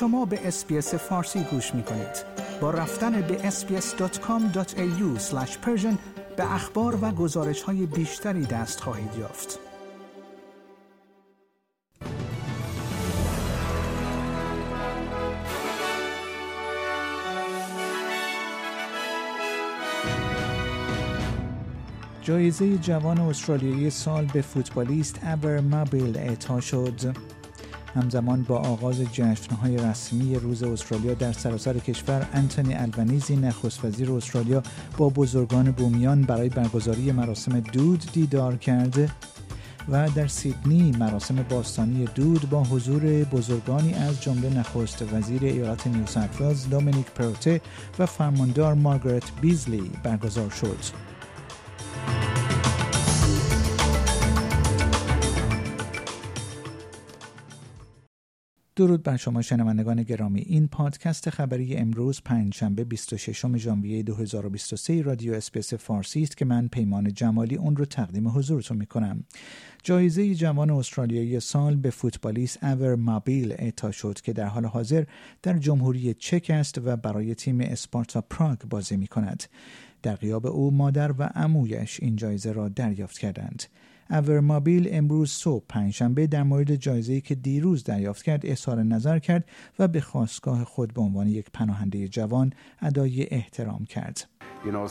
شما به اسپیس فارسی گوش می کنید. با رفتن به sbs.com.au به اخبار و گزارش های بیشتری دست خواهید یافت. جایزه جوان استرالیایی سال به فوتبالیست ابر مابیل اعطا شد. همزمان با آغاز جشنهای رسمی روز استرالیا در سراسر کشور انتونی البنیزی نخست وزیر استرالیا با بزرگان بومیان برای برگزاری مراسم دود دیدار کرده و در سیدنی مراسم باستانی دود با حضور بزرگانی از جمله نخست وزیر ایالت نیو ساوت دومینیک پروته و فرماندار مارگارت بیزلی برگزار شد. درود بر شما شنوندگان گرامی. این پادکست خبری امروز پنجشنبه 26 ژانویه 2023 رادیو SBS فارسی است که من پیمان جمالی اون رو تقدیم حضورتون می کنم جایزه جوان استرالیایی سال به فوتبالیست اور مابیل اعطا شد که در حال حاضر در جمهوری چک است و برای تیم اسپارتا پراگ بازی می کند در غیاب او مادر و عمویش این جایزه را دریافت کردند. اورمابیل امروز صبح پنجشنبه در مورد جایزه‌ای که دیروز دریافت کرد اظهار نظر کرد و به خواستگاه خود به عنوان یک پناهنده جوان ادای احترام کرد. You know,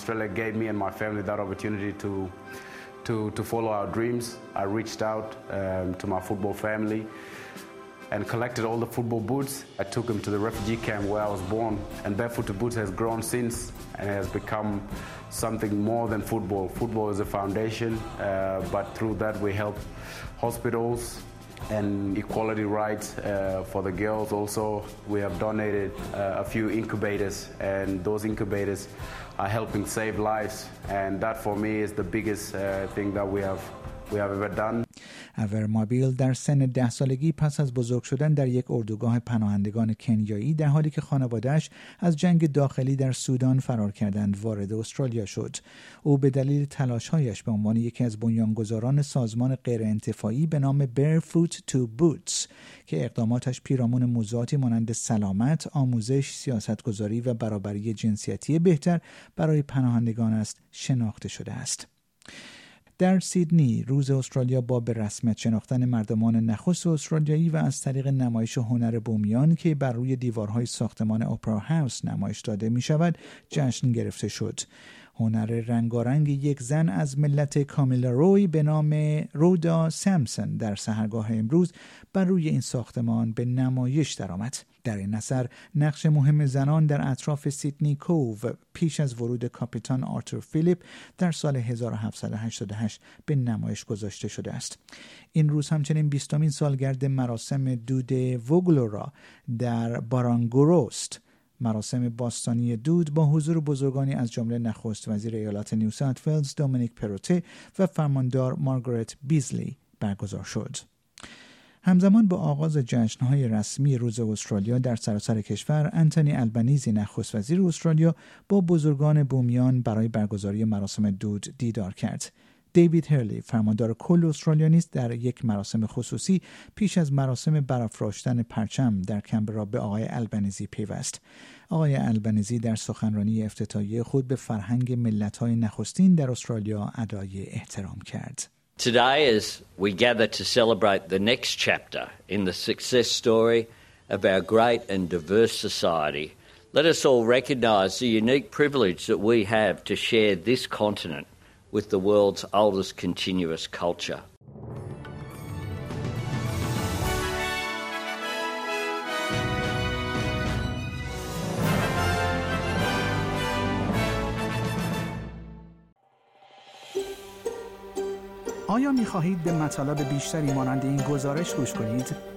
and collected all the football boots. I took them to the refugee camp where I was born, and Barefoot to Boots has grown since and has become something more than football. Football is a foundation, uh, but through that we help hospitals and equality rights uh, for the girls. Also, we have donated uh, a few incubators, and those incubators are helping save lives. And that, for me, is the biggest uh, thing that we have we have ever done. اورمابیل در سن ده سالگی پس از بزرگ شدن در یک اردوگاه پناهندگان کنیایی در حالی که خانوادهش از جنگ داخلی در سودان فرار کردند وارد استرالیا شد او به دلیل تلاشهایش به عنوان یکی از بنیانگذاران سازمان غیرانتفاعی به نام Barefoot to Boots که اقداماتش پیرامون موضوعاتی مانند سلامت، آموزش، سیاستگذاری و برابری جنسیتی بهتر برای پناهندگان است شناخته شده است. در سیدنی روز استرالیا با به رسمیت شناختن مردمان نخست استرالیایی و از طریق نمایش هنر بومیان که بر روی دیوارهای ساختمان اپرا هاوس نمایش داده می شود جشن گرفته شد. هنر رنگارنگ یک زن از ملت کامیلا روی به نام رودا سامسون در سهرگاه امروز بر روی این ساختمان به نمایش درآمد. در این اثر نقش مهم زنان در اطراف سیدنی کوو پیش از ورود کاپیتان آرتور فیلیپ در سال 1788 به نمایش گذاشته شده است. این روز همچنین بیستمین سالگرد مراسم دود وگلو را در بارانگوروست مراسم باستانی دود با حضور بزرگانی از جمله نخست وزیر ایالات نیو ولز دومینیک پروته و فرماندار مارگارت بیزلی برگزار شد. همزمان با آغاز جشنهای رسمی روز استرالیا در سراسر کشور انتونی البنیزی نخست وزیر استرالیا با بزرگان بومیان برای برگزاری مراسم دود دیدار کرد دیوید هرلی فرماندار کل استرالیا نیست در یک مراسم خصوصی پیش از مراسم برافراشتن پرچم در کمبرا به آقای البنیزی پیوست. آقای البنیزی در سخنرانی افتتاحیه خود به فرهنگ ملت‌های نخستین در استرالیا ادای احترام کرد. Today, as we gather to celebrate the next chapter in the success story of our great and diverse society, let us all recognise the unique privilege that we have to share this continent with the world's oldest continuous culture. آیا می خواهید به مطالب بیشتری مانند این گزارش گوش کنید؟